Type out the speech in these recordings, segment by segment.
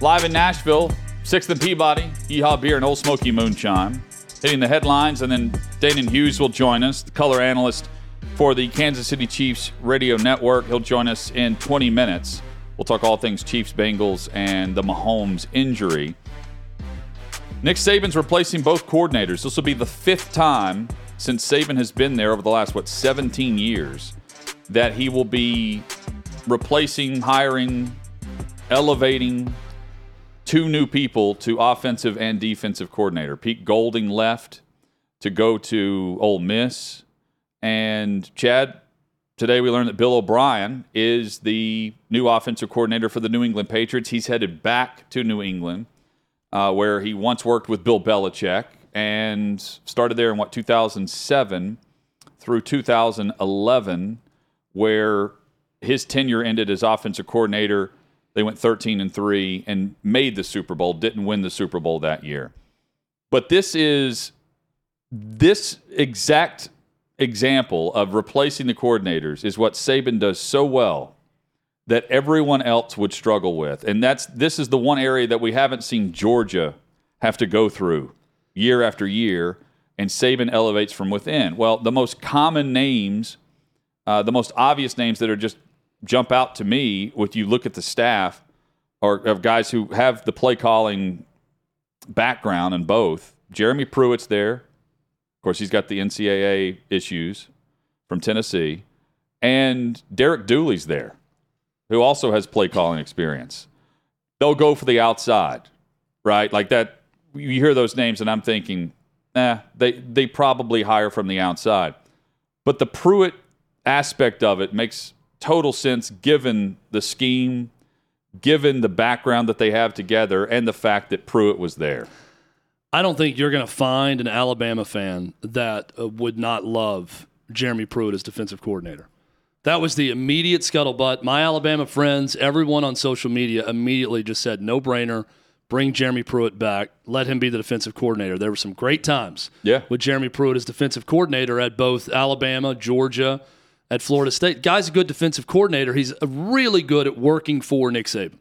Live in Nashville, 6th and Peabody, Yeehaw Beer and Ole Smoky Moonshine. Hitting the headlines, and then Danan Hughes will join us, the color analyst for the Kansas City Chiefs radio network. He'll join us in 20 minutes. We'll talk all things Chiefs, Bengals, and the Mahomes injury. Nick Saban's replacing both coordinators. This will be the fifth time since Saban has been there over the last, what, 17 years that he will be replacing, hiring, elevating two new people to offensive and defensive coordinator. Pete Golding left to go to Ole Miss. And Chad, today we learned that Bill O'Brien is the new offensive coordinator for the New England Patriots. He's headed back to New England, uh, where he once worked with Bill Belichick and started there in what 2007 through 2011, where his tenure ended as offensive coordinator. They went 13 and 3 and made the Super Bowl, didn't win the Super Bowl that year. But this is this exact example of replacing the coordinators is what Saban does so well that everyone else would struggle with. And that's this is the one area that we haven't seen Georgia have to go through year after year and Saban elevates from within. Well, the most common names, uh, the most obvious names that are just jump out to me with you look at the staff are of guys who have the play calling background in both. Jeremy Pruitt's there. Of course, he's got the NCAA issues from Tennessee. And Derek Dooley's there, who also has play calling experience. They'll go for the outside, right? Like that. You hear those names, and I'm thinking, eh, they, they probably hire from the outside. But the Pruitt aspect of it makes total sense given the scheme, given the background that they have together, and the fact that Pruitt was there. I don't think you're going to find an Alabama fan that uh, would not love Jeremy Pruitt as defensive coordinator. That was the immediate scuttlebutt. My Alabama friends, everyone on social media immediately just said, no brainer, bring Jeremy Pruitt back, let him be the defensive coordinator. There were some great times Yeah. with Jeremy Pruitt as defensive coordinator at both Alabama, Georgia, at Florida State. Guy's a good defensive coordinator. He's really good at working for Nick Saban.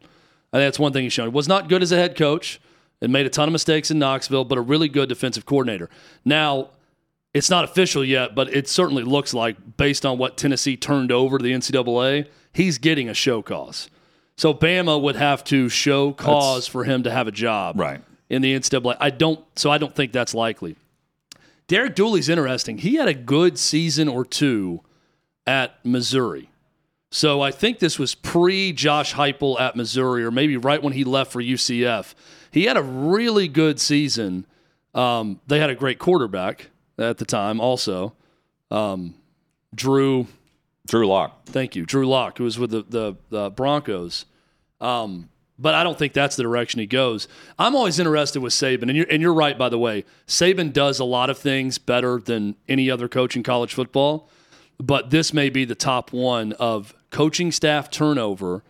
I think that's one thing he's shown. He was not good as a head coach and made a ton of mistakes in Knoxville, but a really good defensive coordinator. Now, it's not official yet, but it certainly looks like, based on what Tennessee turned over to the NCAA, he's getting a show cause. So Bama would have to show cause for him to have a job Right. in the NCAA. I don't, so I don't think that's likely. Derek Dooley's interesting. He had a good season or two at Missouri. So I think this was pre Josh Heupel at Missouri, or maybe right when he left for UCF. He had a really good season. Um, they had a great quarterback at the time, also. Um, Drew, Drew Lock. thank you, Drew Lock, who was with the, the, the Broncos. Um, but I don't think that's the direction he goes. I'm always interested with Saban, and you're, and you're right, by the way. Saban does a lot of things better than any other coach in college football, but this may be the top one of coaching staff turnover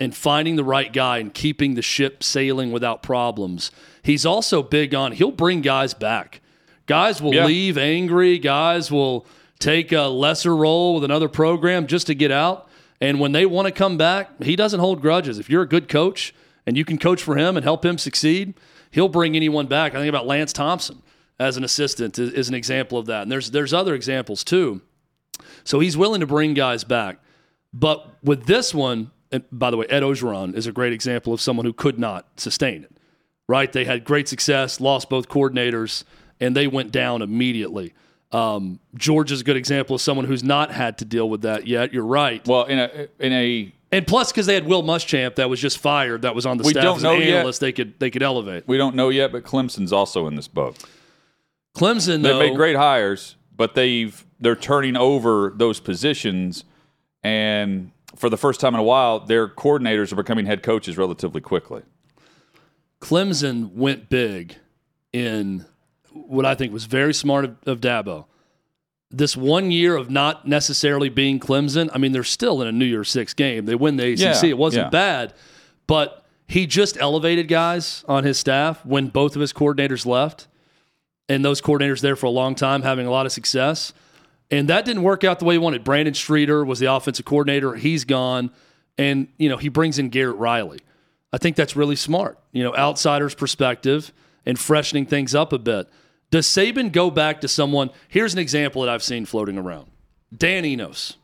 and finding the right guy and keeping the ship sailing without problems. He's also big on he'll bring guys back. Guys will Yeah. leave angry. Guys will take a lesser role with another program just to get out. And when they want to come back, he doesn't hold grudges. If you're a good coach and you can coach for him and help him succeed, he'll bring anyone back. I think about Lance Thompson as an assistant is, is an example of that. And there's there's other examples too. So he's willing to bring guys back. But with this one, and by the way, Ed Orgeron is a great example of someone who could not sustain it. Right? They had great success, lost both coordinators, and they went down immediately. Um, is a good example of someone who's not had to deal with that yet. You're right. Well, in a in a And plus, because they had Will Muschamp that was just fired, that was on the We staff don't as know an yet. they could they could elevate. we don't know yet, but Clemson's also in this boat. Clemson, They've though, made great hires, but they've they're turning over those positions, and for the first time in a while, their coordinators are becoming head coaches relatively quickly. Clemson went big in what I think was very smart of, of Dabo. This one year of not necessarily being Clemson, I mean, they're still in a New Year's Six game. They win the ACC. Yeah, it wasn't yeah. bad, but he just elevated guys on his staff when both of his coordinators left, and those coordinators there for a long time having a lot of success. And that didn't work out the way he wanted. Brandon Streeter was the offensive coordinator. He's gone. And, you know, he brings in Garrett Riley. I think that's really smart. You know, outsider's perspective and freshening things up a bit. Does Saban go back to someone? Here's an example that I've seen floating around Dan Enos,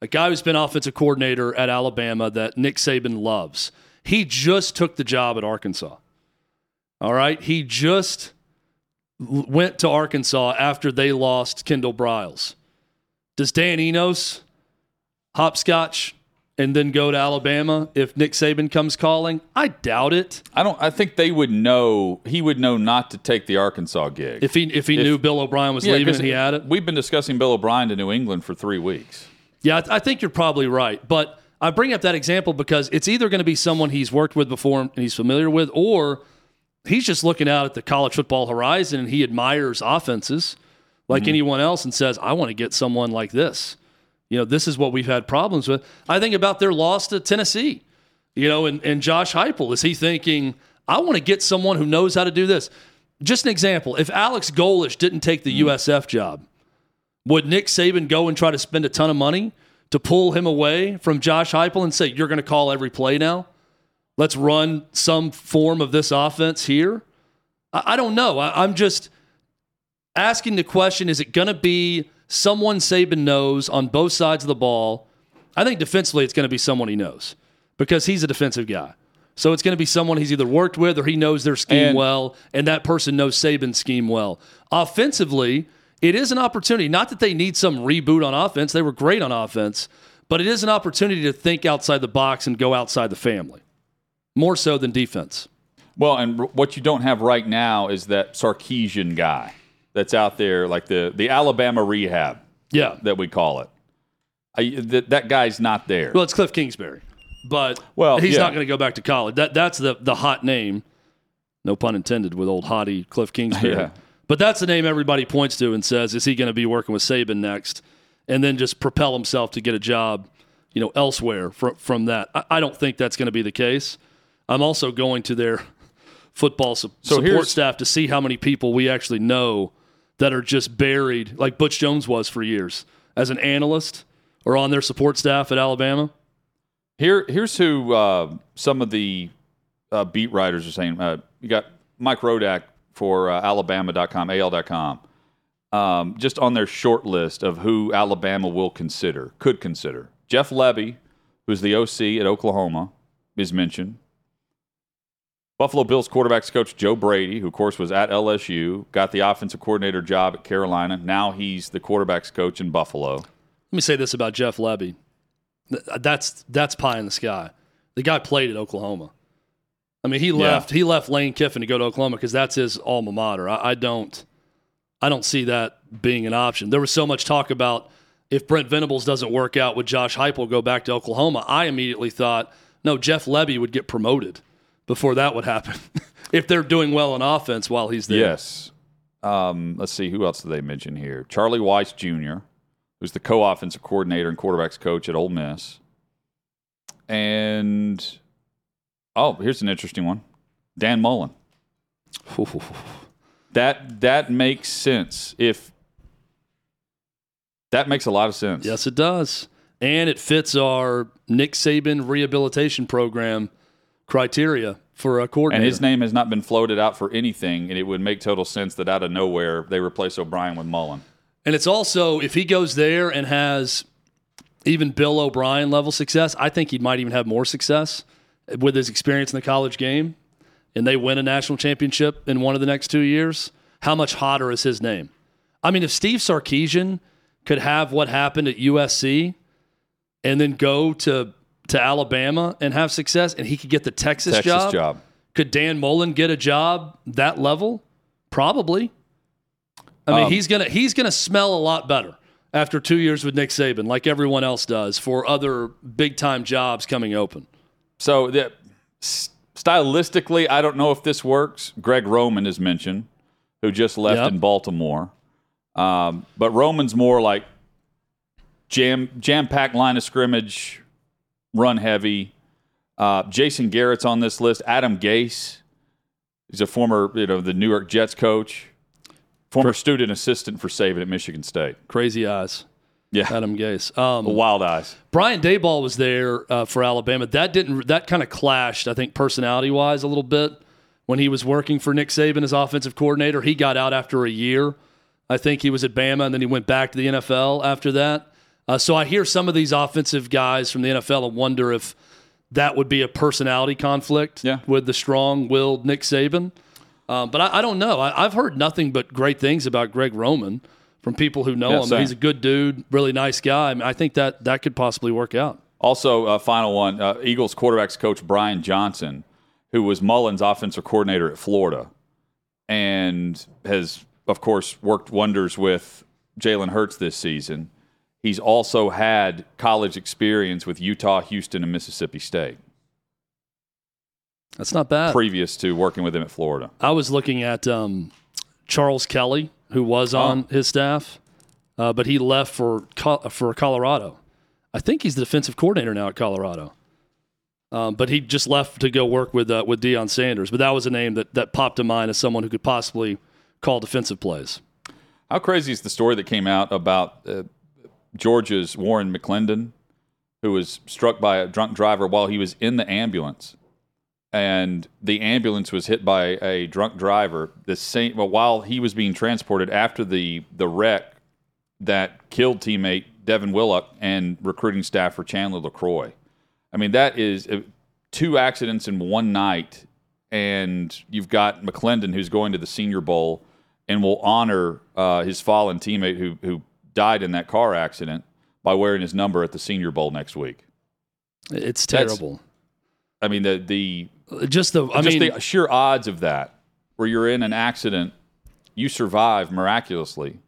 a guy who's been offensive coordinator at Alabama that Nick Saban loves. He just took the job at Arkansas. All right. He just went to Arkansas after they lost Kendall Briles. Does Dan Enos hopscotch and then go to Alabama if Nick Saban comes calling? I doubt it. I don't. I think they would know. He would know not to take the Arkansas gig If he if he knew Bill O'Brien was Yeah, leaving and he had it. We've been discussing Bill O'Brien to New England for three weeks. Yeah, I, I think you're probably right. But I bring up that example because it's either going to be someone he's worked with before and he's familiar with, or he's just looking out at the college football horizon and he admires offenses like mm-hmm. anyone else and says, I want to get someone like this. You know, this is what we've had problems with. I think about their loss to Tennessee, you know, and, and Josh Heupel. Is he thinking, I want to get someone who knows how to do this? Just an example. If Alex Golesh didn't take the mm-hmm. USF job, would Nick Saban go and try to spend a ton of money to pull him away from Josh Heupel and say, you're going to call every play now? Let's run some form of this offense here? I, I don't know. I, I'm just asking the question is it going to be someone Saban knows on both sides of the ball? I think defensively it's going to be someone he knows because he's a defensive guy. So it's going to be someone he's either worked with or he knows their scheme And- well, and that person knows Saban's scheme well. Offensively, it is an opportunity. Not that they need some reboot on offense, they were great on offense, but it is an opportunity to think outside the box and go outside the family more so than defense. Well, and what you don't have right now is that Sarkisian guy that's out there, like the the Alabama rehab Yeah. that we call it. I, that that guy's not there. Well, it's Cliff Kingsbury, but Well, he's yeah. not going to go back to college. That that's the the hot name, no pun intended, with old hottie Cliff Kingsbury. Yeah. But that's the name everybody points to and says, is he going to be working with Saban next, and then just propel himself to get a job, you know, elsewhere from from that? I, I don't think that's going to be the case. I'm also going to their football su- So support staff to see how many people we actually know that are just buried, like Butch Jones was for years as an analyst or on their support staff at Alabama. Here, here's who uh, some of the uh, beat writers are saying. Uh, you got Mike Rodak for uh, Alabama.com, AL.com, um, just on their short list of who Alabama will consider, could consider. Jeff Lebby, who's the OC at Oklahoma, is mentioned. Buffalo Bills quarterbacks coach Joe Brady, who of course was at LSU, got the offensive coordinator job at Carolina. Now he's the quarterbacks coach in Buffalo. Let me say this about Jeff Lebby. Uh, that's that's pie in the sky. The guy played at Oklahoma. I mean, he left he left Lane Kiffin to go to Oklahoma because that's his alma mater. I, I don't I don't see that being an option. There was so much talk about if Brent Venables doesn't work out, would Josh Heupel go back to Oklahoma? I immediately thought, no, Jeff Lebby would get promoted before that would happen if they're doing well on offense while he's there. Yes. Um, let's see, who else did they mention here? Charlie Weis Jr., who's the co offensive coordinator and quarterbacks coach at Ole Miss. And, oh, here's an interesting one Dan Mullen. That, that makes sense. If that makes a lot of sense. Yes, it does. And it fits our Nick Saban rehabilitation program criteria for a coordinator. And his name has not been floated out for anything, and it would make total sense that out of nowhere they replace O'Brien with Mullen. And it's also, if he goes there and has even Bill O'Brien level success, I think he might even have more success with his experience in the college game. And they win a national championship in one of the next two years. How much hotter is his name? I mean, if Steve Sarkisian could have what happened at USC and then go to to Alabama and have success, and he could get the Texas, Texas job, job. could Dan Mullen get a job that level? Probably. I mean, Um, he's gonna he's gonna smell a lot better after two years with Nick Saban, like everyone else does for other big time jobs coming open. So the, stylistically, I don't know if this works. Greg Roman is mentioned, who just left Yep. in Baltimore. Um, but Roman's more like jam jam packed line of scrimmage, run heavy. Uh, Jason Garrett's on this list. Adam Gase, he's a former you know the New York Jets coach, former student assistant for Saban at Michigan State. Crazy eyes, Yeah, Adam Gase. Um, wild eyes. Brian Daboll was there uh, for Alabama. That didn't that kind of clashed, I think, personality wise a little bit when he was working for Nick Saban as offensive coordinator. He got out after a year. I think he was at Bama, and then he went back to the NFL after that. Uh, so I hear some of these offensive guys from the NFL and wonder if that would be a personality conflict Yeah. with the strong-willed Nick Saban. Um, but I, I don't know. I, I've heard nothing but great things about Greg Roman from people who know Yeah, him. same. He's a good dude, really nice guy. I, mean, I think that that could possibly work out. Also, uh, final one uh, Eagles quarterbacks coach Brian Johnson, who was Mullen's offensive coordinator at Florida and has, of course, worked wonders with Jalen Hurts this season. He's also had college experience with Utah, Houston, and Mississippi State That's not bad. previous to working with him at Florida. I was looking at um, Charles Kelly, who was Oh. on his staff, uh, but he left for for Colorado. I think he's the defensive coordinator now at Colorado. Um, but he just left to go work with uh, with Deion Sanders. But that was a name that, that popped to mind as someone who could possibly call defensive plays. How crazy is the story that came out about uh, Georgia's Warren McClendon, who was struck by a drunk driver while he was in the ambulance, and the ambulance was hit by a drunk driver. The same well, while he was being transported after the the wreck that killed teammate Devin Willock and recruiting staff for Chandler LeCroy. I mean, that is uh, two accidents in one night, and you've got McClendon who's going to the Senior Bowl and will honor uh, his fallen teammate who who died in that car accident by wearing his number at the Senior Bowl next week. It's That's- terrible. I mean, the the just the I just mean, the sheer odds of that, where you're in an accident, you survive miraculously.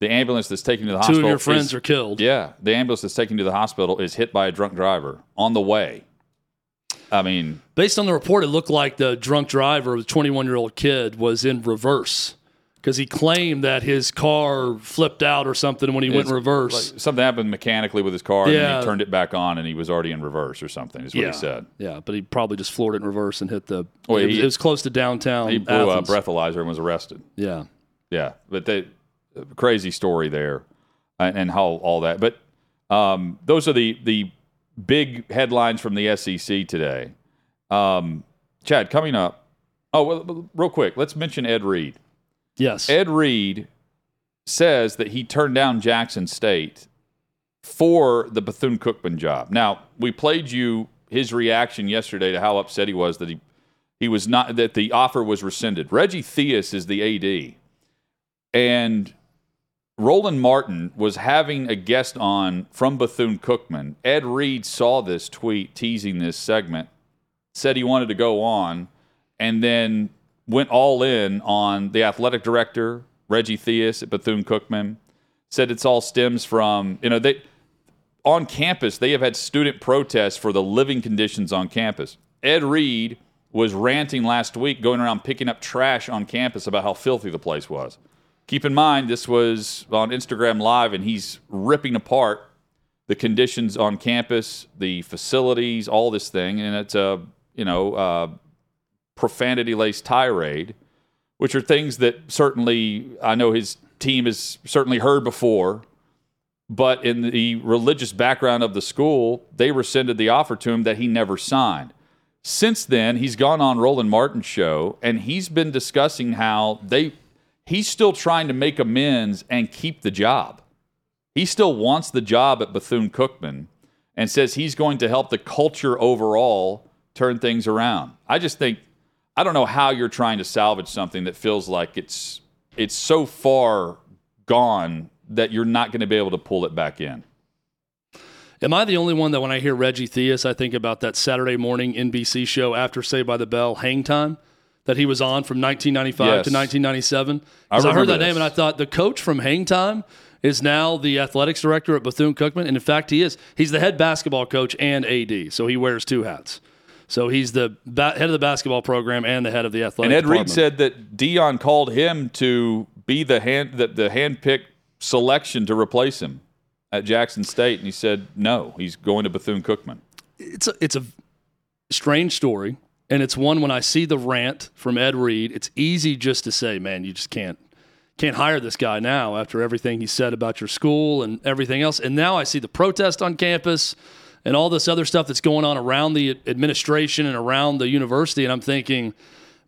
The ambulance that's taking you to the two of hospital. your friends is- are killed. Yeah, the ambulance that's taking you to the hospital is hit by a drunk driver on the way. I mean, Based on the report, it looked like the drunk driver, the 21 year old kid, was in reverse because he claimed that his car flipped out or something when he went in reverse. like something happened mechanically with his car, and he turned it back on, and he was already in reverse or something. Is what yeah, he said. Yeah, but he probably just floored it in reverse and hit the. Well, it, was, he- it was close to downtown. He blew a breathalyzer and was arrested. Yeah, Yeah, but they crazy story there, and, and how all that. But um, those are the the big headlines from the SEC today. Um, Chad, coming up. Oh, well, real quick, let's mention Ed Reed. Yes. Ed Reed says that he turned down Jackson State for the Bethune Cookman job. Now, we played you his reaction yesterday to how upset he was that he he was not that the offer was rescinded. Reggie Theus is the AD. And Roland Martin was having a guest on from Bethune Cookman. Ed Reed saw this tweet teasing this segment, said he wanted to go on, and then went all in on the athletic director, Reggie Theus at Bethune Cookman. Said it's all stems from, you know, they on campus, they have had student protests for the living conditions on campus. Ed Reed was ranting last week, going around picking up trash on campus about how filthy the place was. Keep in mind, this was on Instagram Live, and he's ripping apart the conditions on campus, the facilities, all this thing, and it's a you know uh, profanity laced tirade, which are things that certainly I know his team has certainly heard before. But in the religious background of the school, they rescinded the offer to him that he never signed. Since then, he's gone on Roland Martin's show and he's been discussing how they he's still trying to make amends and keep the job. He still wants the job at Bethune Cookman and says he's going to help the culture overall turn things around. I just think I don't know how you're trying to salvage something that feels like it's it's so far gone that you're not going to be able to pull it back in. Am I the only one that when I hear Reggie Theus, I think about that Saturday morning NBC show after Saved by the Bell, Hang Time? that he was on from 1995 Yes. to 1997? I 'Cause I, heard that name and I thought the coach from Hang Time is now the athletics director at Bethune Cookman. And in fact, he is. He's the head basketball coach and AD. So he wears two hats. So he's the ba- head of the basketball program and the head of the athletic And Ed Reed said that Deion called him to be the hand the, the handpicked selection to replace him at Jackson State, and he said no, he's going to Bethune Cookman. it's a, it's a strange story, and it's one when I see the rant from Ed Reed, it's easy just to say, man, you just can't can't hire this guy now after everything he said about your school and everything else. And now I see the protest on campus and all this other stuff that's going on around the administration and around the university, and I'm thinking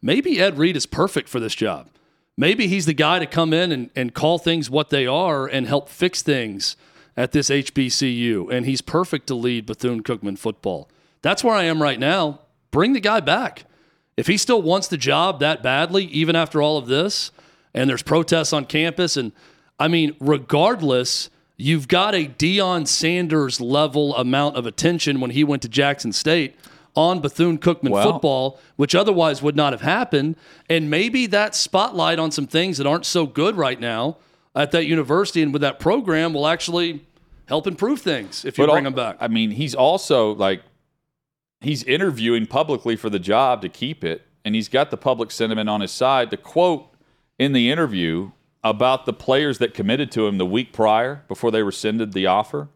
maybe Ed Reed is perfect for this job. Maybe he's the guy to come in and, and call things what they are and help fix things at this HBCU. And he's perfect to lead Bethune Cookman football. That's where I am right now. Bring the guy back. If he still wants the job that badly, even after all of this, and there's protests on campus, and I mean, regardless, you've got a Deion Sanders level amount of attention when he went to Jackson State on Bethune Cookman football, which otherwise would not have happened. And maybe that spotlight on some things that aren't so good right now at that university and with that program will actually help improve things if you But bring al- him back. I mean, he's also like he's interviewing publicly for the job to keep it, and he's got the public sentiment on his side. The quote in the interview about the players that committed to him the week prior before they rescinded the offer.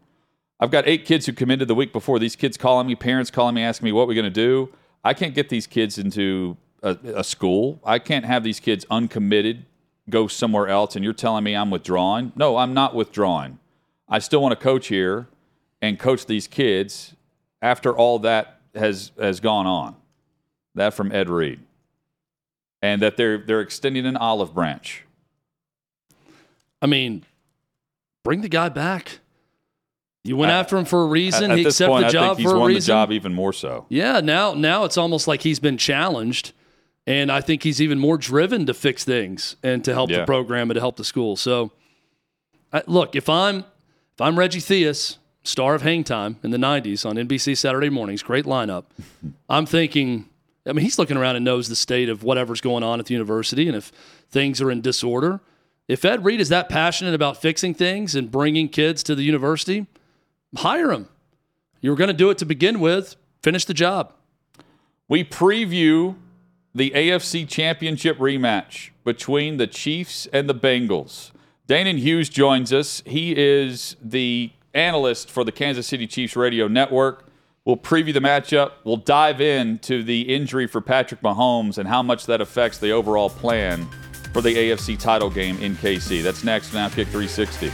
I've got eight kids who committed the week before. These kids calling me, parents calling me, asking me what we're going to do. I can't get these kids into a, a school. I can't have these kids uncommitted go somewhere else. And you're telling me I'm withdrawing? No, I'm not withdrawing. I still want to coach here and coach these kids after all that has has gone on. That from Ed Reed. And that they're they're extending an olive branch. I mean, bring the guy back. You went At- after him for a reason. At, at he this accepted point, the I job think he's for a won the job even more so. Yeah, now now it's almost like he's been challenged, and I think he's even more driven to fix things and to help Yeah. the program and to help the school. So, I, look, if I'm if I'm Reggie Theus, star of Hang Time in the '90s on NBC Saturday mornings, great lineup. I'm thinking. I mean, he's looking around and knows the state of whatever's going on at the university, and if things are in disorder. If Ed Reed is that passionate about fixing things and bringing kids to the university, hire him. You were going to do it to begin with. Finish the job. We preview the AFC Championship rematch between the Chiefs and the Bengals. Danan Hughes joins us. He is the analyst for the Kansas City Chiefs radio network. We'll preview the matchup. We'll dive into the injury for Patrick Mahomes and how much that affects the overall plan for the AFC title game in KC. That's next on Outkick 360.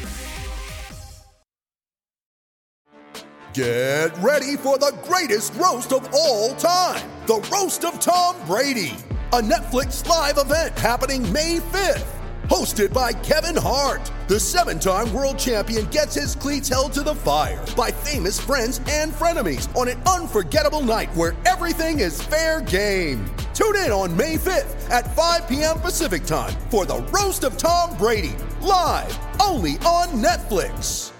Get ready for the greatest roast of all time the Roast of Tom Brady, a Netflix live event happening May 5th. Hosted by Kevin Hart, the seven time world champion gets his cleats held to the fire by famous friends and frenemies on an unforgettable night where everything is fair game. Tune in on May 5th at 5 p.m. Pacific time for the Roast of Tom Brady, live only on Netflix.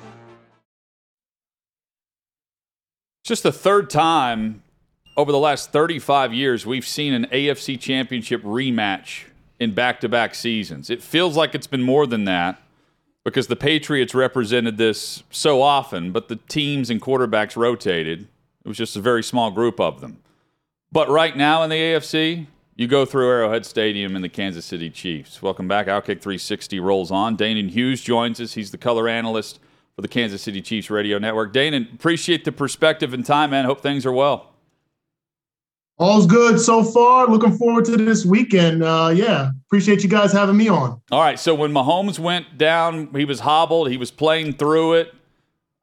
It's just the third time over the last 35 years we've seen an AFC championship rematch in back to back seasons. It feels like it's been more than that because the Patriots represented this so often, but the teams and quarterbacks rotated. It was just a very small group of them. But right now in the AFC, you go through Arrowhead Stadium and the Kansas City Chiefs. Welcome back. Outkick 360 rolls on. Danan Hughes joins us. He's the color analyst for the Kansas City Chiefs radio network. Danan, appreciate the perspective and time, man. Hope things are well. All's good so far. Looking forward to this weekend. Uh, yeah, appreciate you guys having me on. All right. So when Mahomes went down, he was hobbled. He was playing through it.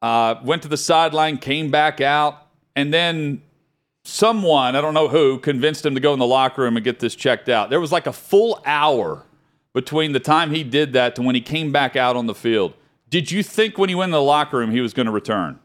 Uh, went to the sideline, came back out, and then someone I don't know who convinced him to go in the locker room and get this checked out. There was like a full hour between the time he did that to when he came back out on the field. Did you think when he went in the locker room he was going to return?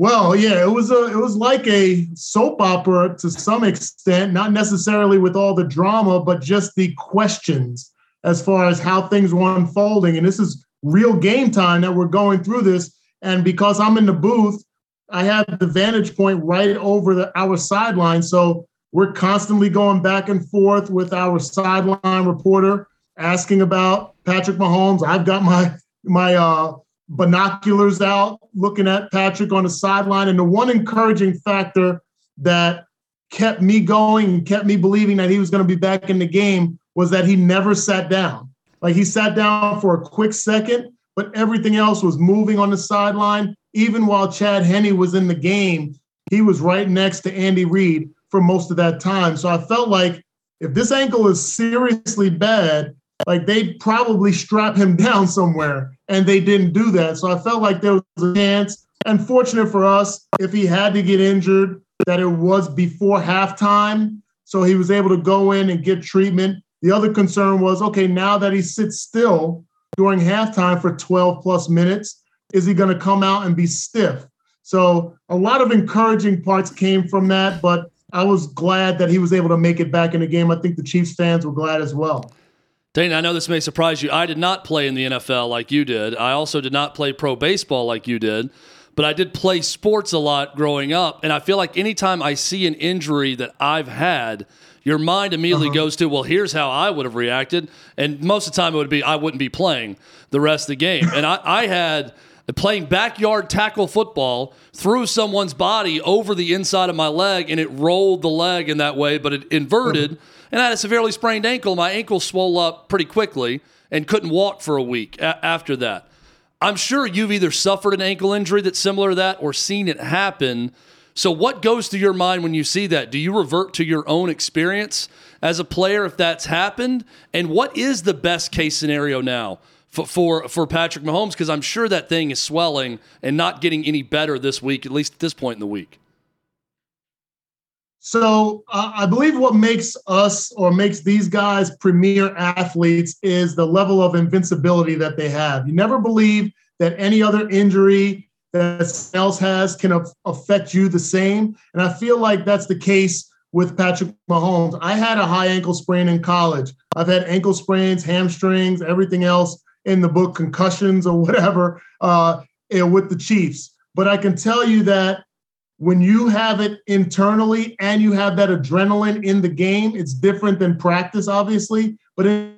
Well, yeah, it was a it was like a soap opera to some extent, not necessarily with all the drama, but just the questions as far as how things were unfolding. And this is real game time that we're going through this. And because I'm in the booth, I have the vantage point right over the our sideline. So we're constantly going back and forth with our sideline reporter asking about Patrick Mahomes. I've got my my uh, binoculars out looking at Patrick on the sideline. And the one encouraging factor that kept me going and kept me believing that he was going to be back in the game was that he never sat down. Like he sat down for a quick second, but everything else was moving on the sideline. Even while Chad Henne was in the game, he was right next to Andy Reid for most of that time. So I felt like if this ankle is seriously bad, like they'd probably strap him down somewhere, and they didn't do that. So I felt like there was a chance. Unfortunate for us, if he had to get injured, that it was before halftime. So he was able to go in and get treatment. The other concern was okay, now that he sits still during halftime for 12 plus minutes, is he going to come out and be stiff? So a lot of encouraging parts came from that, but I was glad that he was able to make it back in the game. I think the Chiefs fans were glad as well. Dane, I know this may surprise you. I did not play in the NFL like you did. I also did not play pro baseball like you did, but I did play sports a lot growing up. And I feel like anytime I see an injury that I've had, your mind immediately uh-huh. goes to, well, here's how I would have reacted. And most of the time it would be, I wouldn't be playing the rest of the game. and I, I had playing backyard tackle football threw someone's body over the inside of my leg and it rolled the leg in that way, but it inverted. Uh-huh and I had a severely sprained ankle. My ankle swelled up pretty quickly and couldn't walk for a week a- after that. I'm sure you've either suffered an ankle injury that's similar to that or seen it happen. So, what goes through your mind when you see that? Do you revert to your own experience as a player if that's happened? And what is the best case scenario now for for, for Patrick Mahomes? Because I'm sure that thing is swelling and not getting any better this week, at least at this point in the week. So uh, I believe what makes us or makes these guys premier athletes is the level of invincibility that they have. You never believe that any other injury that else has can affect you the same. And I feel like that's the case with Patrick Mahomes. I had a high ankle sprain in college. I've had ankle sprains, hamstrings, everything else in the book, concussions or whatever, uh, with the Chiefs. But I can tell you that when you have it internally and you have that adrenaline in the game, it's different than practice, obviously. But in,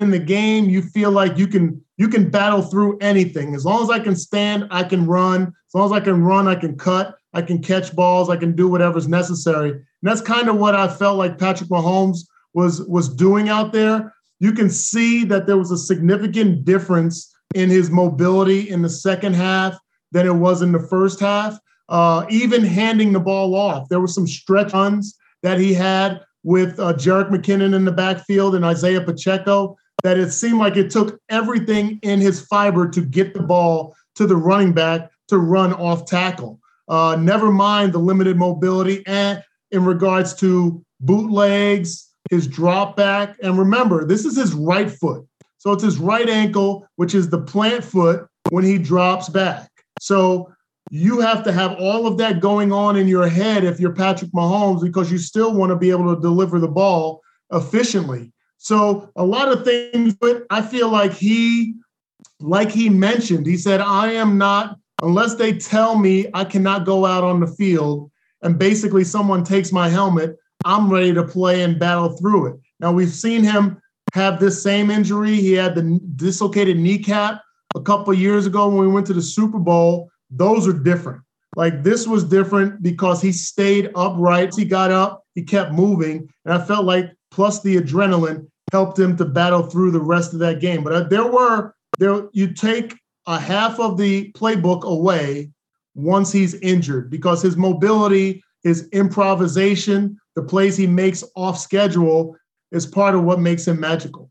in, the game, you feel like you can you can battle through anything. As long as I can stand, I can run. As long as I can run, I can cut. I can catch balls. I can do whatever's necessary. And that's kind of what I felt like Patrick Mahomes was was doing out there. You can see that there was a significant difference in his mobility in the second half than it was in the first half uh, even handing the ball off. There were some stretch runs that he had with uh, Jerick McKinnon in the backfield and Isaiah Pacheco that it seemed like it took everything in his fiber to get the ball to the running back to run off tackle. Uh, never mind the limited mobility and in regards to bootlegs, his drop back. And remember, this is his right foot. So it's his right ankle, which is the plant foot when he drops back. So you have to have all of that going on in your head if you're Patrick Mahomes because you still want to be able to deliver the ball efficiently. So a lot of things, but I feel like he, like he mentioned, he said, I am not, unless they tell me I cannot go out on the field and basically someone takes my helmet, I'm ready to play and battle through it. Now we've seen him have this same injury. He had the dislocated kneecap a couple years ago when we went to the Super Bowl those are different. Like this was different because he stayed upright. He got up, he kept moving. And I felt like plus the adrenaline helped him to battle through the rest of that game. But uh, there were there you take a half of the playbook away once he's injured because his mobility, his improvisation, the plays he makes off schedule is part of what makes him magical.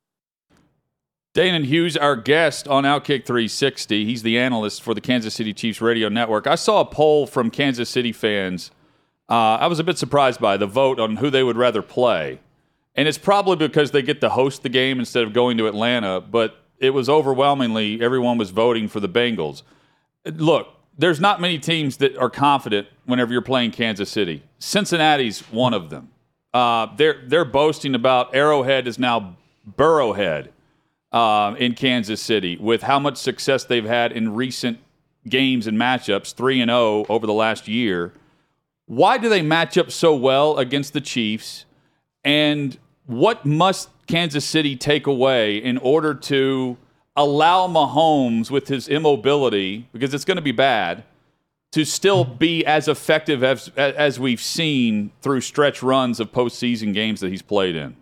Danan Hughes, our guest on Outkick 360. He's the analyst for the Kansas City Chiefs radio network. I saw a poll from Kansas City fans. Uh, I was a bit surprised by the vote on who they would rather play. And it's probably because they get to host the game instead of going to Atlanta, but it was overwhelmingly everyone was voting for the Bengals. Look, there's not many teams that are confident whenever you're playing Kansas City. Cincinnati's one of them. Uh, they're they're boasting about Arrowhead is now Burrowhead uh, in Kansas City with how much success they've had in recent games and matchups, three and zero oh over the last year. why do they match up so well against the Chiefs? And what must Kansas City take away in order to allow Mahomes, with his immobility, because it's going to be bad, to still be as effective as as we've seen through stretch runs of postseason games that he's played in?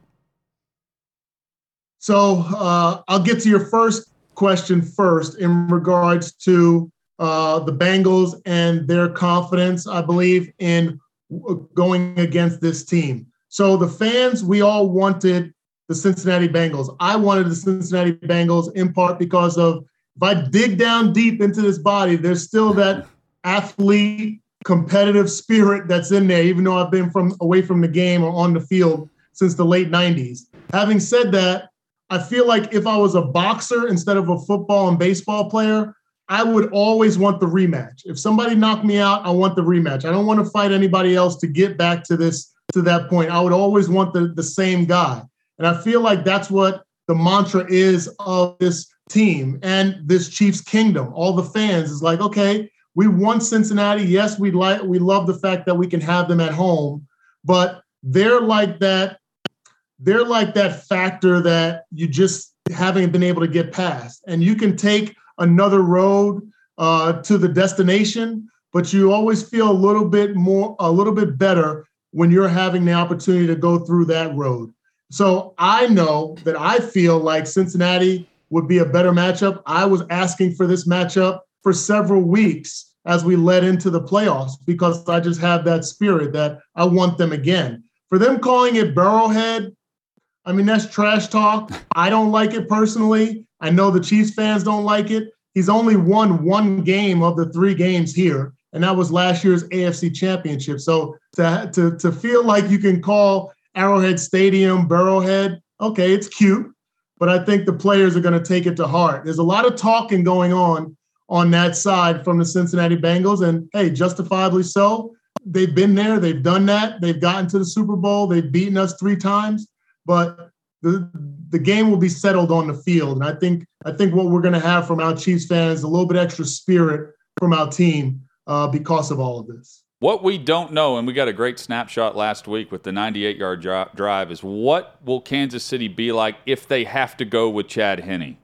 So uh, I'll get to your first question first in regards to uh, the Bengals and their confidence, I believe, in going against this team. So the fans, we all wanted the Cincinnati Bengals. I wanted the Cincinnati Bengals in part because of if I dig down deep into this body, there's still that athlete competitive spirit that's in there, even though I've been from away from the game or on the field since the late 90s. Having said that, I feel like if I was a boxer instead of a football and baseball player, I would always want the rematch. If somebody knocked me out, I want the rematch. I don't want to fight anybody else to get back to this to that point. I would always want the, the same guy. And I feel like that's what the mantra is of this team and this Chiefs kingdom. All the fans is like, okay, we won Cincinnati. Yes, we like we love the fact that we can have them at home, but they're like that. They're like that factor that you just haven't been able to get past. And you can take another road uh, to the destination, but you always feel a little bit more, a little bit better when you're having the opportunity to go through that road. So I know that I feel like Cincinnati would be a better matchup. I was asking for this matchup for several weeks as we led into the playoffs because I just have that spirit that I want them again. For them calling it Burrowhead, I mean, that's trash talk. I don't like it personally. I know the Chiefs fans don't like it. He's only won one game of the three games here, and that was last year's AFC Championship. So to, to, to feel like you can call Arrowhead Stadium Burrowhead, okay, it's cute, but I think the players are going to take it to heart. There's a lot of talking going on on that side from the Cincinnati Bengals, and hey, justifiably so. They've been there, they've done that, they've gotten to the Super Bowl, they've beaten us three times, but the the game will be settled on the field. And I think I think what we're going to have from our Chiefs fans is a little bit extra spirit from our team uh, because of all of this. What we don't know, and we got a great snapshot last week with the 98 yard drive, is what will Kansas City be like if they have to go with Chad Henne?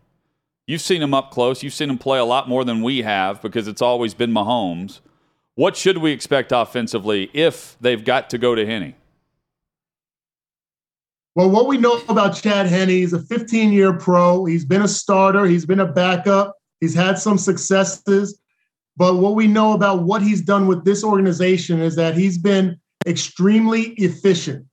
You've seen him up close. You've seen him play a lot more than we have because it's always been Mahomes. What should we expect offensively if they've got to go to Henne? Well, what we know about Chad Henne, he's a 15 year pro. He's been a starter, he's been a backup, he's had some successes. But what we know about what he's done with this organization is that he's been extremely efficient.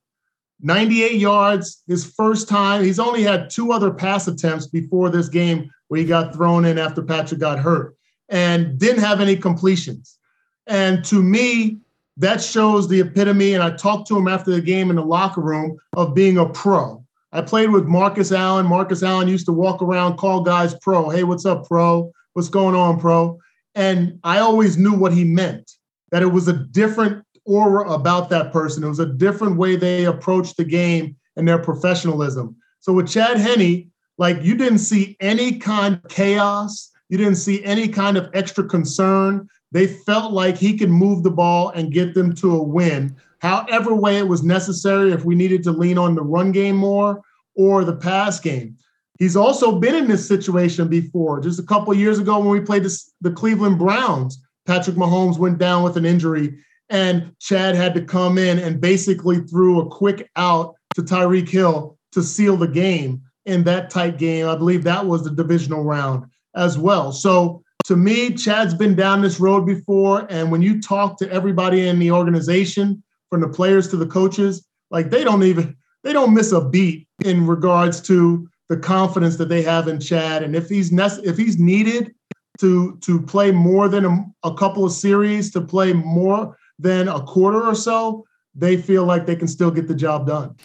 98 yards his first time. He's only had two other pass attempts before this game where he got thrown in after Patrick got hurt and didn't have any completions. And to me, that shows the epitome. And I talked to him after the game in the locker room of being a pro. I played with Marcus Allen. Marcus Allen used to walk around, call guys pro. Hey, what's up, pro? What's going on, pro? And I always knew what he meant, that it was a different aura about that person. It was a different way they approached the game and their professionalism. So with Chad Henne, like you didn't see any kind of chaos. You didn't see any kind of extra concern. They felt like he could move the ball and get them to a win, however way it was necessary, if we needed to lean on the run game more or the pass game. He's also been in this situation before. Just a couple years ago when we played this, the Cleveland Browns, Patrick Mahomes went down with an injury and Chad had to come in and basically threw a quick out to Tyreek Hill to seal the game in that tight game. I believe that was the divisional round as well. So to me, Chad's been down this road before. And when you talk to everybody in the organization, from the players to the coaches, like they don't even they don't miss a beat in regards to the confidence that they have in Chad. And if he's if he's needed to to play more than a, a couple of series, to play more than a quarter or so, they feel like they can still get the job done.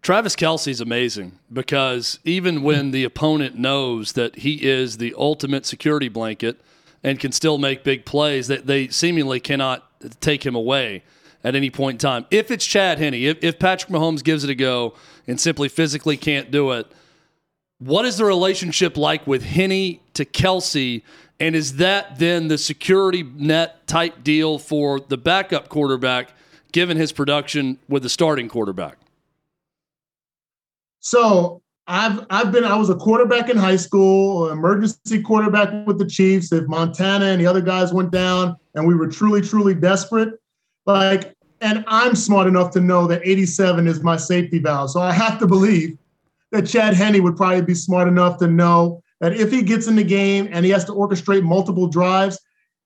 Travis Kelce's amazing because even when the opponent knows that he is the ultimate security blanket and can still make big plays, that they seemingly cannot take him away at any point in time. If it's Chad Henne, if, if Patrick Mahomes gives it a go and simply physically can't do it, what is the relationship like with Henne to Kelce? And is that then the security net type deal for the backup quarterback given his production with the starting quarterback? So I've I've been I was a quarterback in high school, emergency quarterback with the Chiefs. If Montana and the other guys went down and we were truly truly desperate, like and I'm smart enough to know that 87 is my safety valve. So I have to believe that Chad Henne would probably be smart enough to know that if he gets in the game and he has to orchestrate multiple drives,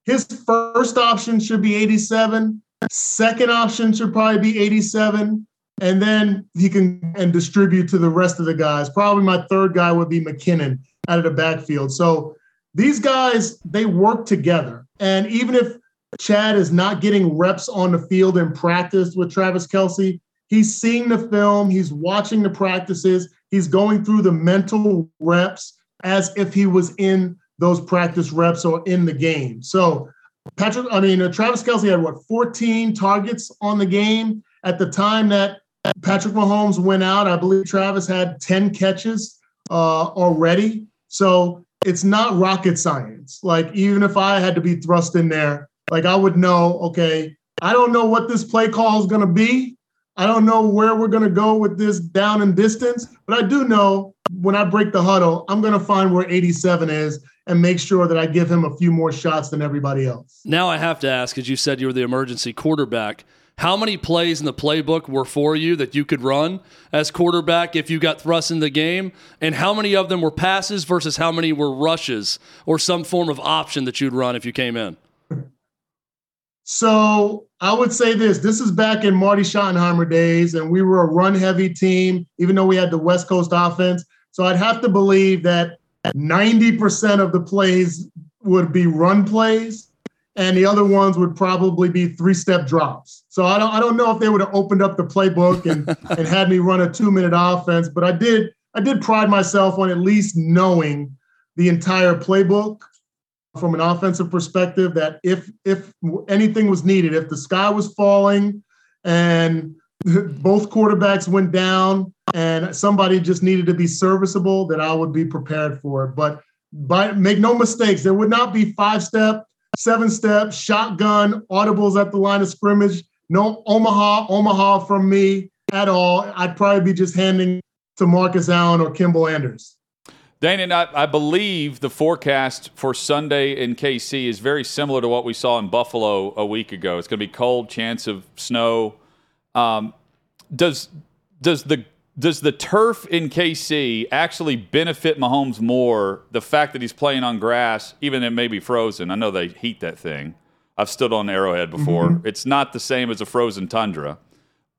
his first option should be 87. Second option should probably be 87. And then he can and distribute to the rest of the guys. Probably my third guy would be McKinnon out of the backfield. So these guys, they work together. And even if Chad is not getting reps on the field in practice with Travis Kelce, he's seeing the film, he's watching the practices, he's going through the mental reps as if he was in those practice reps or in the game. So Patrick, I mean, uh, Travis Kelce had what 14 targets on the game at the time that Patrick Mahomes went out. I believe Travis had 10 catches uh, already. So it's not rocket science. Like even if I had to be thrust in there, like I would know, okay, I don't know what this play call is going to be. I don't know where we're going to go with this down and distance, but I do know when I break the huddle, I'm going to find where 87 is and make sure that I give him a few more shots than everybody else. Now I have to ask, as you said you were the emergency quarterback, how many plays in the playbook were for you that you could run as quarterback if you got thrust in the game? And how many of them were passes versus how many were rushes or some form of option that you'd run if you came in? So I would say this this is back in Marty Schottenheimer days, and we were a run heavy team, even though we had the West Coast offense. So I'd have to believe that 90% of the plays would be run plays, and the other ones would probably be three step drops. So I don't I don't know if they would have opened up the playbook and, and had me run a two minute offense, but I did I did pride myself on at least knowing the entire playbook from an offensive perspective that if if anything was needed, if the sky was falling and both quarterbacks went down and somebody just needed to be serviceable, that I would be prepared for it. But but make no mistakes, there would not be five step, seven step, shotgun, audibles at the line of scrimmage. No Omaha, Omaha from me at all. I'd probably be just handing to Marcus Allen or Kimble Anders. Danan, I, I, believe the forecast for Sunday in KC is very similar to what we saw in Buffalo a week ago. It's going to be cold, chance of snow. Um, does does the does the turf in KC actually benefit Mahomes more? The fact that he's playing on grass, even it may be frozen. I know they heat that thing. I've stood on Arrowhead before. Mm-hmm. It's not the same as a frozen tundra.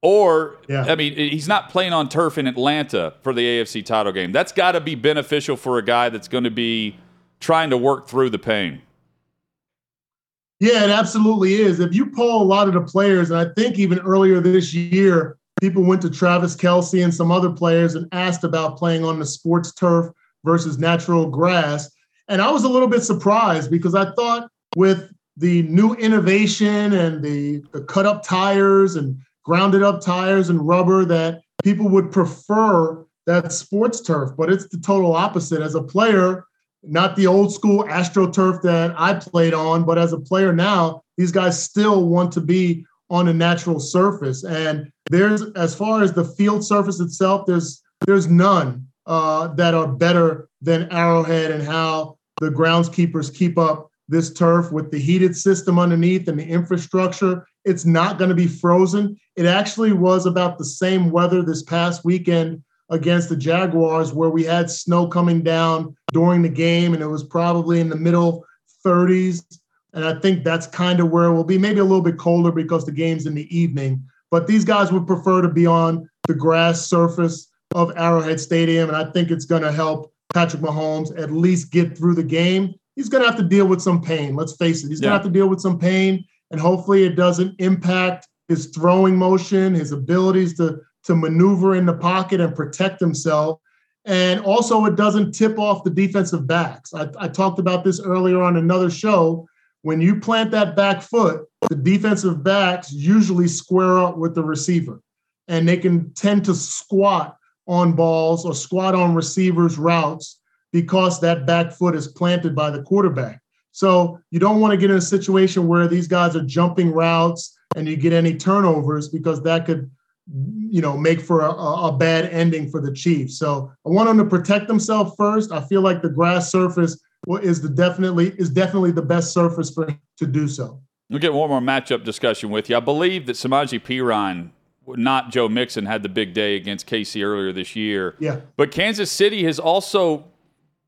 Or, yeah. I mean, he's not playing on turf in Atlanta for the AFC title game. That's got to be beneficial for a guy that's going to be trying to work through the pain. Yeah, it absolutely is. If you poll a lot of the players, and I think even earlier this year, people went to Travis Kelce and some other players and asked about playing on the sports turf versus natural grass. And I was a little bit surprised because I thought with the new innovation and the, the cut up tires and grounded up tires and rubber that people would prefer that sports turf, but it's the total opposite. As a player, not the old school AstroTurf that I played on, but as a player now, these guys still want to be on a natural surface. And there's, as far as the field surface itself, there's there's none uh, that are better than Arrowhead and how the groundskeepers keep up this turf with the heated system underneath and the infrastructure. It's not going to be frozen. It actually was about the same weather this past weekend against the Jaguars, where we had snow coming down during the game, and it was probably in the middle 30s. And I think that's kind of where it will be, maybe a little bit colder because the game's in the evening. But these guys would prefer to be on the grass surface of Arrowhead Stadium. And I think it's going to help Patrick Mahomes at least get through the game. He's going to have to deal with some pain. Let's face it. He's yeah. going to have to deal with some pain. And hopefully it doesn't impact his throwing motion, his abilities to, to maneuver in the pocket and protect himself. And also, it doesn't tip off the defensive backs. I, I talked about this earlier on another show. When you plant that back foot, the defensive backs usually square up with the receiver and they can tend to squat on balls or squat on receivers' routes because that back foot is planted by the quarterback. So you don't want to get in a situation where these guys are jumping routes and you get any turnovers because that could, you know, make for a, a bad ending for the Chiefs. So I want them to protect themselves first. I feel like the grass surface is the definitely is definitely the best surface for to do so. We'll get one more matchup discussion with you. I believe that Samaje Perine, not Joe Mixon, had the big day against KC earlier this year. Yeah. But Kansas City has also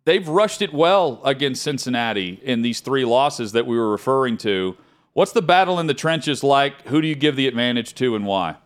they've rushed it well against Cincinnati in these three losses that we were referring to. What's the battle in the trenches like? Who do you give the advantage to and why?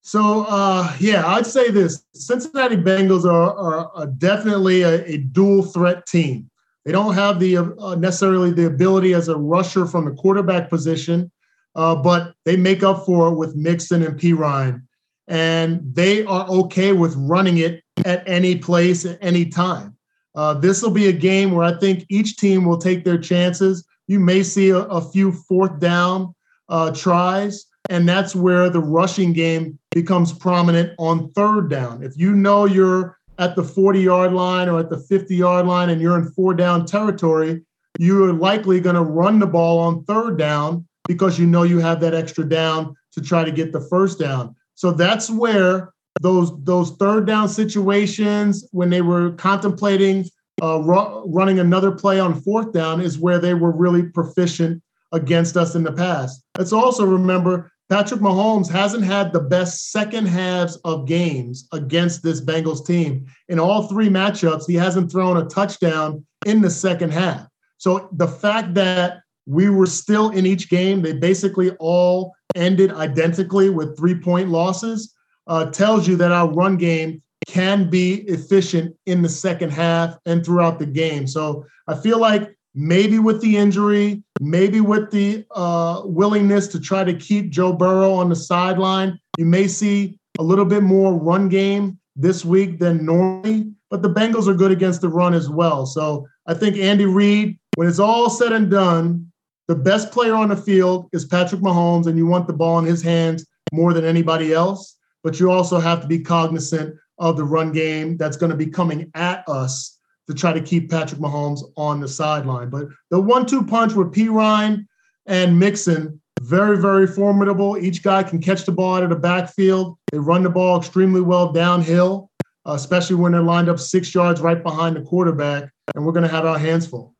So uh, yeah, I'd say this: Cincinnati Bengals are, are, are definitely a, a, dual threat team. They don't have the uh, necessarily the ability as a rusher from the quarterback position, uh, but they make up for it with Mixon and Perine, and they are okay with running it at any place at any time. Uh, this will be a game where I think each team will take their chances. You may see a, a few fourth down uh, tries and that's where the rushing game becomes prominent on third down. If you know you're at the 40 yard line or at the 50 yard line and you're in four down territory, you're likely going to run the ball on third down because you know you have that extra down to try to get the first down. So that's where those those third down situations when they were contemplating uh, ru- running another play on fourth down is where they were really proficient against us in the past. Let's also remember Patrick Mahomes hasn't had the best second halves of games against this Bengals team. In all three matchups, he hasn't thrown a touchdown in the second half. So the fact that we were still in each game, they basically all ended identically with three point losses, uh, tells you that our run game can be efficient in the second half and throughout the game. So I feel like maybe with the injury, maybe with the uh, willingness to try to keep Joe Burrow on the sideline, you may see a little bit more run game this week than normally. But the Bengals are good against the run as well. So I think Andy Reid, when it's all said and done, the best player on the field is Patrick Mahomes, and you want the ball in his hands more than anybody else. But you also have to be cognizant of the run game that's going to be coming at us to try to keep Patrick Mahomes on the sideline. But the one-two punch with Perine and Mixon, very, very formidable. Each guy can catch the ball out of the backfield. They run the ball extremely well downhill, especially when they're lined up six yards right behind the quarterback. And we're going to have our hands full.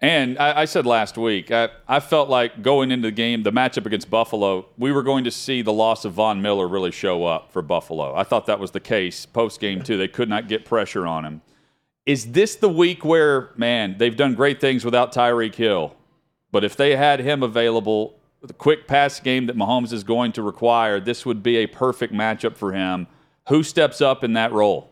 And I, I said last week, I, I, felt like going into the game, the matchup against Buffalo, we were going to see the loss of Von Miller really show up for Buffalo. I thought that was the case post game, too. They could not get pressure on him. Is this the week where, man, they've done great things without Tyreek Hill, but if they had him available, the quick pass game that Mahomes is going to require, this would be a perfect matchup for him. Who steps up in that role?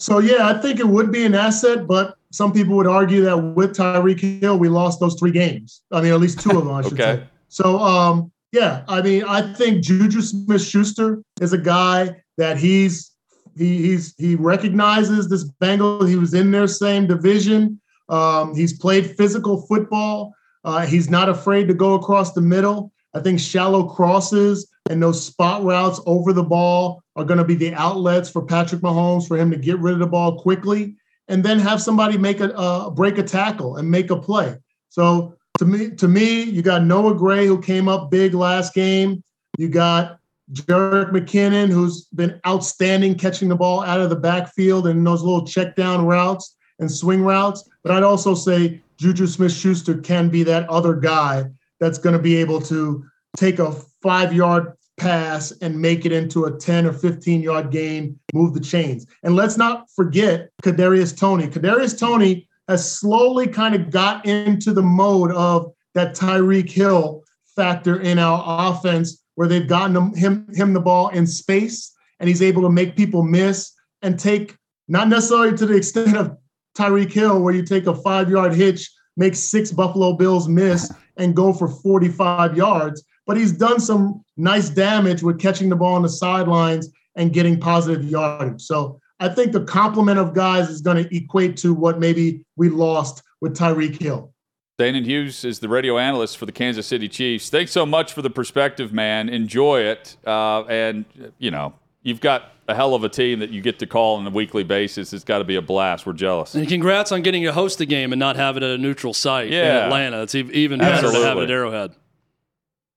So, yeah, I think it would be an asset, but some people would argue that with Tyreek Hill, we lost those three games. I mean, at least two of them, I should okay. say. So, um, yeah, I mean, I think Juju Smith Schuster is a guy that he's he he's he recognizes this Bengal. He was in their same division. Um, he's played physical football. Uh, he's not afraid to go across the middle. I think shallow crosses and those spot routes over the ball are going to be the outlets for Patrick Mahomes for him to get rid of the ball quickly and then have somebody make a uh, break a tackle and make a play. So to me, to me, you got Noah Gray who came up big last game. You got Jerick McKinnon, who's been outstanding catching the ball out of the backfield and those little check down routes and swing routes. But I'd also say Juju Smith Schuster can be that other guy that's going to be able to take a five yard pass and make it into a 10 or 15 yard gain, move the chains. And let's not forget Kadarius Toney. Kadarius Toney has slowly kind of got into the mode of that Tyreek Hill factor in our offense where they've gotten him, him, him the ball in space and he's able to make people miss and take, not necessarily to the extent of Tyreek Hill, where you take a five yard hitch, make six Buffalo Bills miss, and go for 45 yards. But he's done some nice damage with catching the ball on the sidelines and getting positive yardage. So I think the complement of guys is going to equate to what maybe we lost with Tyreek Hill. Danan Hughes is the radio analyst for the Kansas City Chiefs. Thanks so much for the perspective, man. Enjoy it. Uh, and, you know, you've got a hell of a team that you get to call on a weekly basis. It's got to be a blast. We're jealous. And congrats on getting to host the game and not have it at a neutral site yeah. in Atlanta. It's even better Absolutely. to have it at Arrowhead.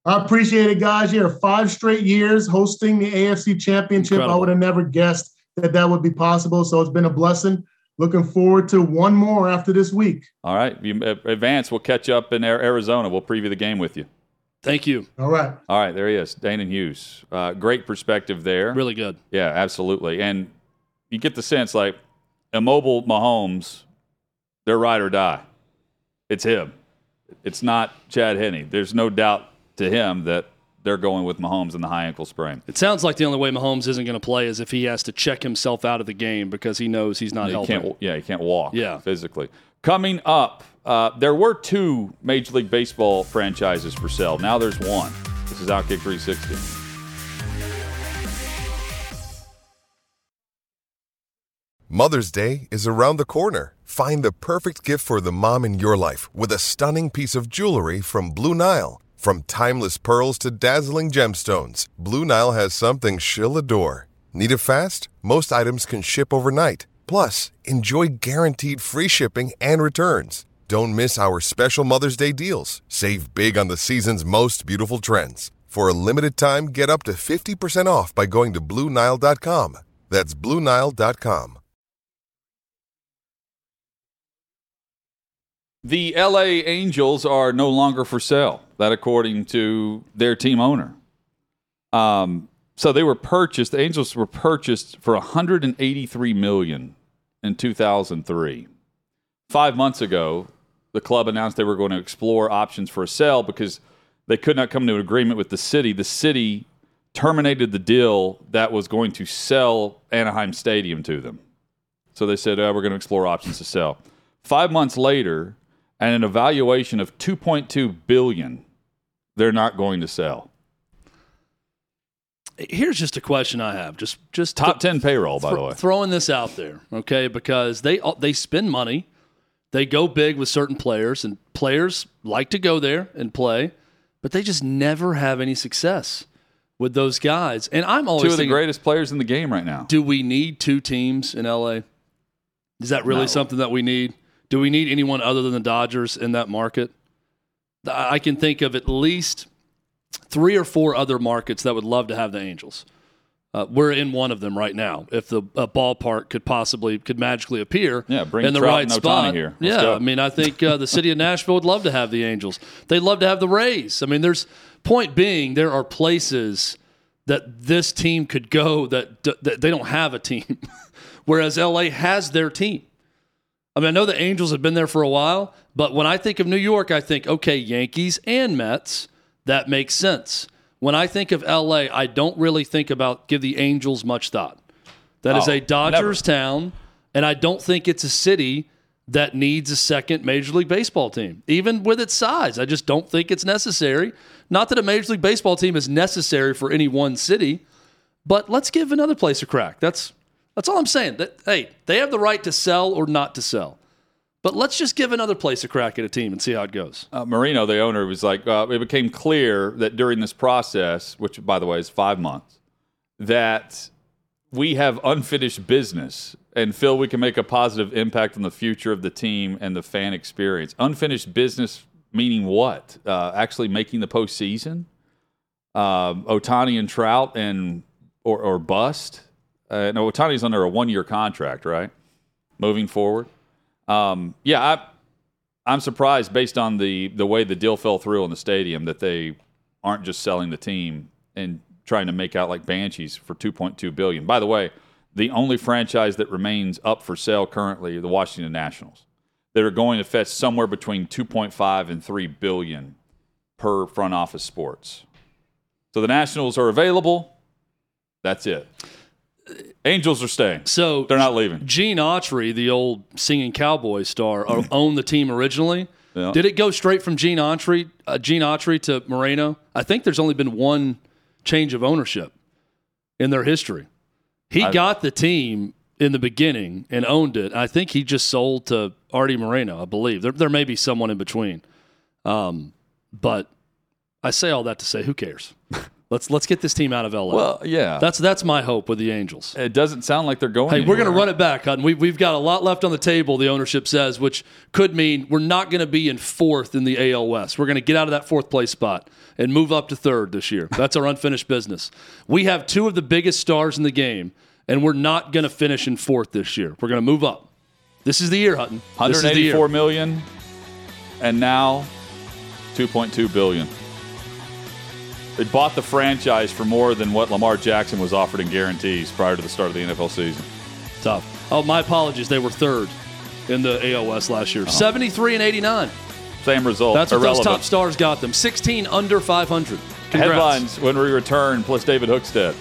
I appreciate it, guys. Here, five straight years hosting the AFC Championship. Incredible. I would have never guessed that that would be possible. So it's been a blessing. Looking forward to one more after this week. All right. You uh, advance. We'll catch up in Arizona. We'll preview the game with you. Thank you. All right. All right. There he is, Danan Hughes. Uh, great perspective there. Really good. Yeah, absolutely. And you get the sense like immobile Mahomes, they're ride or die. It's him. It's not Chad Henne. There's no doubt to him that they're going with Mahomes in the high ankle sprain. It sounds like the only way Mahomes isn't going to play is if he has to check himself out of the game because he knows he's not He healthy. can't. Yeah, he can't walk. Yeah. physically. Coming up, uh, there were two Major League Baseball franchises for sale. Now there's one. This is Outkick 360. Mother's Day is around the corner. Find the perfect gift for the mom in your life with a stunning piece of jewelry from Blue Nile. From timeless pearls to dazzling gemstones, Blue Nile has something she'll adore. Need it fast? Most items can ship overnight. Plus, enjoy guaranteed free shipping and returns. Don't miss our special Mother's Day deals. Save big on the season's most beautiful trends. For a limited time, get up to 50% off by going to BlueNile.com. That's BlueNile.com. The LA Angels are no longer for sale. That, according to their team owner. Um, so they were purchased. The Angels were purchased for 183 million in 2003. Five months ago, the club announced they were going to explore options for a sale because they could not come to an agreement with the city. The city terminated the deal that was going to sell Anaheim Stadium to them. So they said, "Oh, we're going to explore options to sell. Five months later, and an evaluation of 2.2 billion, they're not going to sell. Here's just a question I have. Just just Top 10 payroll, by the way. Throwing this out there, okay? Because they uh, they spend money, they go big with certain players, and players like to go there and play, but they just never have any success with those guys. And I'm always Two of the thinking, greatest players in the game right now. do we need two teams in LA? Is that really No. something that we need? Do we need anyone other than the Dodgers in that market? I can think of at least three or four other markets that would love to have the Angels. Uh, we're in one of them right now. If the uh, ballpark could possibly could magically appear Yeah, bring in the Trout right spot, here. Let's yeah, go. I mean, I think uh, the city of Nashville would love to have the Angels. They'd love to have the Rays. I mean, there's point being there are places that this team could go that, that they don't have a team, whereas LA has their team. I mean, I know the Angels have been there for a while, but when I think of New York, I think, okay, Yankees and Mets, that makes sense. When I think of LA, I don't really think about give the Angels much thought. That is Oh, a Dodgers town, and I don't think it's a city that needs a second Major League Baseball team, even with its size. I just don't think it's necessary. Not that a Major League Baseball team is necessary for any one city, but let's give another place a crack. That's that's all I'm saying. That hey, they have the right to sell or not to sell, but let's just give another place a crack at a team and see how it goes. Uh, Moreno, the owner, was like, uh, it became clear that during this process, which by the way is five months, that we have unfinished business and feel we can make a positive impact on the future of the team and the fan experience. Unfinished business meaning what? Uh, actually making the postseason? Um, Ohtani and Trout and or, or bust? Uh, no, Ohtani's under a one-year contract, right? Moving forward, um, yeah, I, I'm surprised based on the the way the deal fell through in the stadium that they aren't just selling the team and trying to make out like banshees for 2.2 billion. By the way, the only franchise that remains up for sale currently the Washington Nationals. That are going to fetch somewhere between 2.5 and 3 billion per front office sports. So the Nationals are available. That's it. Angels are staying. So They're not leaving. Gene Autry, the old singing cowboy star, owned the team originally. Yeah. Did it go straight from Gene Autry, uh, Gene Autry to Moreno? I think there's only been one change of ownership in their history. He I- got the team in the beginning and owned it. I think he just sold to Arte Moreno, I believe. There, there may be someone in between. Um, but I say all that to say, who cares? Let's let's get this team out of LA. Well, yeah. that's that's my hope with the Angels. It doesn't sound like they're going. Hey, we're going to run it back, Hutton. We, we've got a lot left on the table, the ownership says, which could mean we're not going to be in fourth in the AL West. We're going to get out of that fourth place spot and move up to third this year. That's our unfinished business. We have two of the biggest stars in the game, and we're not going to finish in fourth this year. We're going to move up. This is the year, Hutton. This is the year. 184 million, and now 2.2 billion. They bought the franchise for more than what Lamar Jackson was offered in guarantees prior to the start of the NFL season. Tough. Oh, my apologies. They were third in the West last year. Uh-huh. 73 and 89. Same result. That's what Irrelevant. those top stars got them. 16 under 500. Congrats. Headlines when we return, plus David Hookstead.